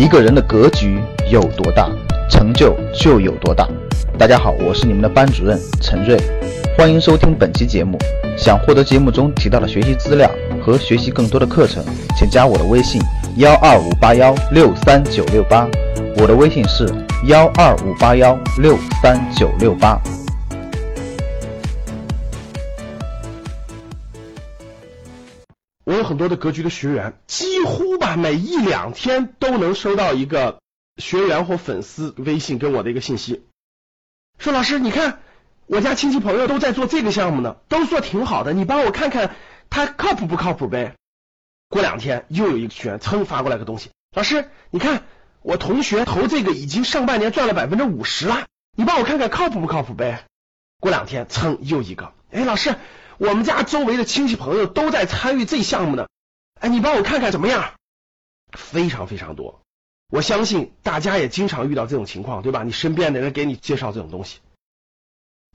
一个人的格局有多大，成就就有多大。大家好，我是你们的班主任陈瑞，欢迎收听本期节目。想获得节目中提到的学习资料和学习更多的课程，请加我的微信幺二五八幺六三九六八。我的微信是幺二五八幺六三九六八。我有很多的格局的学员，几乎吧每一两天都能收到一个学员或粉丝微信跟我的一个信息，说老师你看我家亲戚朋友都在做这个项目呢，都做挺好的，你帮我看看他靠谱不靠谱呗。过两天又有一个学员噌发过来个东西，老师你看我同学投这个已经上半年赚了百分之五十了，你帮我看看靠谱不靠谱呗。过两天噌又一个，哎老师。我们家周围的亲戚朋友都在参与这项目呢，哎，你帮我看看怎么样？非常非常多，我相信大家也经常遇到这种情况，对吧？你身边的人给你介绍这种东西，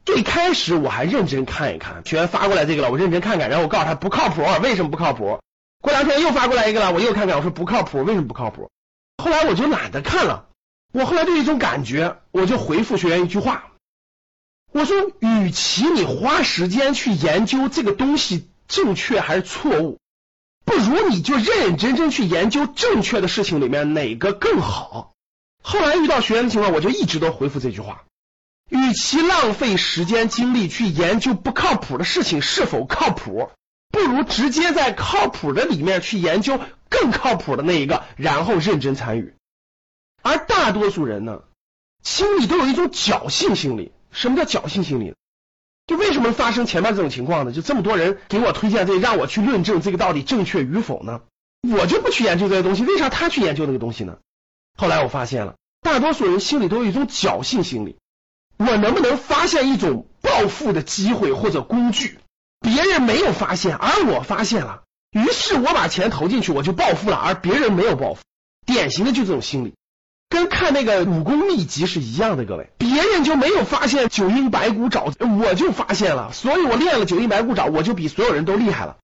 最开始我还认真看一看，学员发过来这个了，我认真看看，然后我告诉他不靠谱，为什么不靠谱？过两天又发过来一个了，我又看看，我说不靠谱，为什么不靠谱？后来我就懒得看了，我后来就一种感觉，我就回复学员一句话。我说，与其你花时间去研究这个东西正确还是错误，不如你就认认真真去研究正确的事情里面哪个更好。后来遇到学员的情况，我就一直都回复这句话：，与其浪费时间精力去研究不靠谱的事情是否靠谱，不如直接在靠谱的里面去研究更靠谱的那一个，然后认真参与。而大多数人呢，心里都有一种侥幸心理。什么叫侥幸心理？就为什么发生前面这种情况呢？就这么多人给我推荐这，让我去论证这个到底正确与否呢？我就不去研究这些东西，为啥他去研究那个东西呢？后来我发现了，大多数人心里都有一种侥幸心理。我能不能发现一种暴富的机会或者工具？别人没有发现，而我发现了，于是我把钱投进去，我就暴富了，而别人没有暴富。典型的就这种心理。跟看那个武功秘籍是一样的，各位，别人就没有发现九阴白骨爪，我就发现了，所以我练了九阴白骨爪，我就比所有人都厉害了。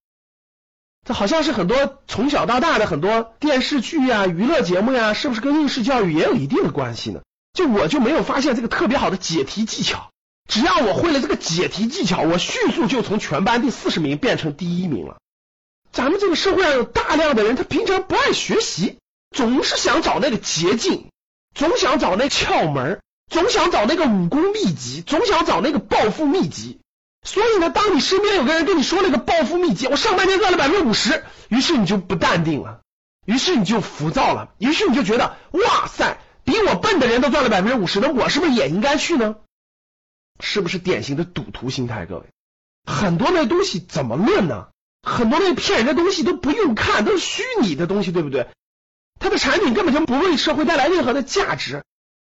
这好像是很多从小到大的很多电视剧呀、娱乐节目呀，是不是跟应试教育也有一定的关系呢？就我就没有发现这个特别好的解题技巧，只要我会了这个解题技巧，我迅速就从全班第四十名变成第一名了。咱们这个社会上有大量的人，他平常不爱学习，总是想找那个捷径。总想找那窍门，总想找那个武功秘籍，总想找那个暴富秘籍。所以呢，当你身边有个人跟你说那个暴富秘籍，我上半年赚了百分之五十，于是你就不淡定了，于是你就浮躁了，于是你就觉得哇塞，比我笨的人都赚了百分之五十，那我是不是也应该去呢？是不是典型的赌徒心态？各位，很多那东西怎么论呢？很多那骗人的东西都不用看，都是虚拟的东西，对不对？他的产品根本就不为社会带来任何的价值，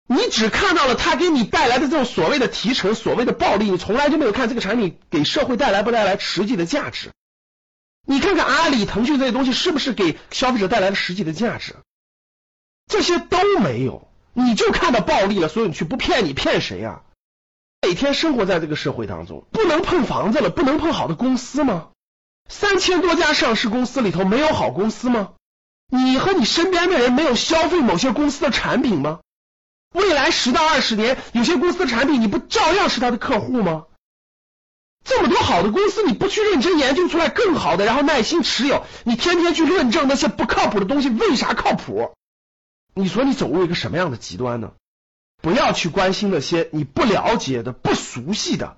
你只看到了他给你带来的这种所谓的提成、所谓的暴利，你从来就没有看这个产品给社会带来不带来实际的价值。你看看阿里、腾讯这些东西是不是给消费者带来了实际的价值？这些都没有，你就看到暴利了，所以你去不骗你骗谁啊？每天生活在这个社会当中，不能碰房子了，不能碰好的公司吗？三千多家上市公司里头没有好公司吗？你和你身边的人没有消费某些公司的产品吗？未来十到二十年，有些公司的产品你不照样是他的客户吗？这么多好的公司，你不去认真研究出来更好的，然后耐心持有，你天天去论证那些不靠谱的东西为啥靠谱？你说你走入一个什么样的极端呢？不要去关心那些你不了解的、不熟悉的、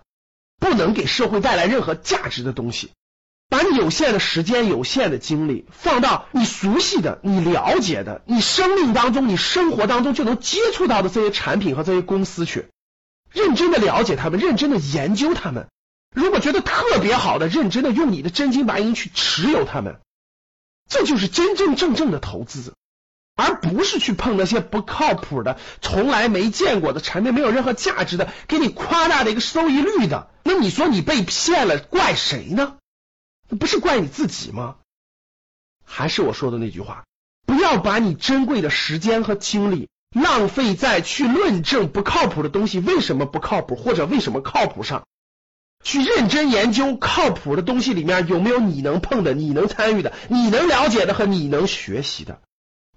不能给社会带来任何价值的东西。把你有限的时间、有限的精力放到你熟悉的、你了解的、你生命当中、你生活当中就能接触到的这些产品和这些公司去，认真的了解他们，认真的研究他们。如果觉得特别好的，认真的用你的真金白银去持有他们，这就是真真正正的投资，而不是去碰那些不靠谱的、从来没见过的产品、没有任何价值的、给你夸大的一个收益率的。那你说你被骗了，怪谁呢？不是怪你自己吗？还是我说的那句话，不要把你珍贵的时间和精力浪费在去论证不靠谱的东西为什么不靠谱或者为什么靠谱上，去认真研究靠谱的东西里面有没有你能碰的、你能参与的、你能了解的和你能学习的。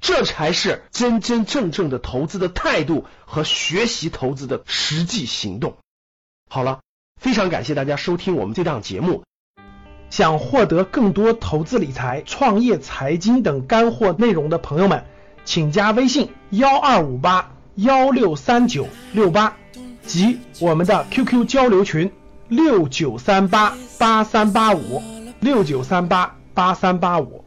这才是真真正正的投资的态度和学习投资的实际行动。好了，非常感谢大家收听我们这档节目。想获得更多投资理财、创业财经等干货内容的朋友们，请加微信幺二五八幺六三九六八及我们的 QQ 交流群六九三八八三八五六九三八八三八五。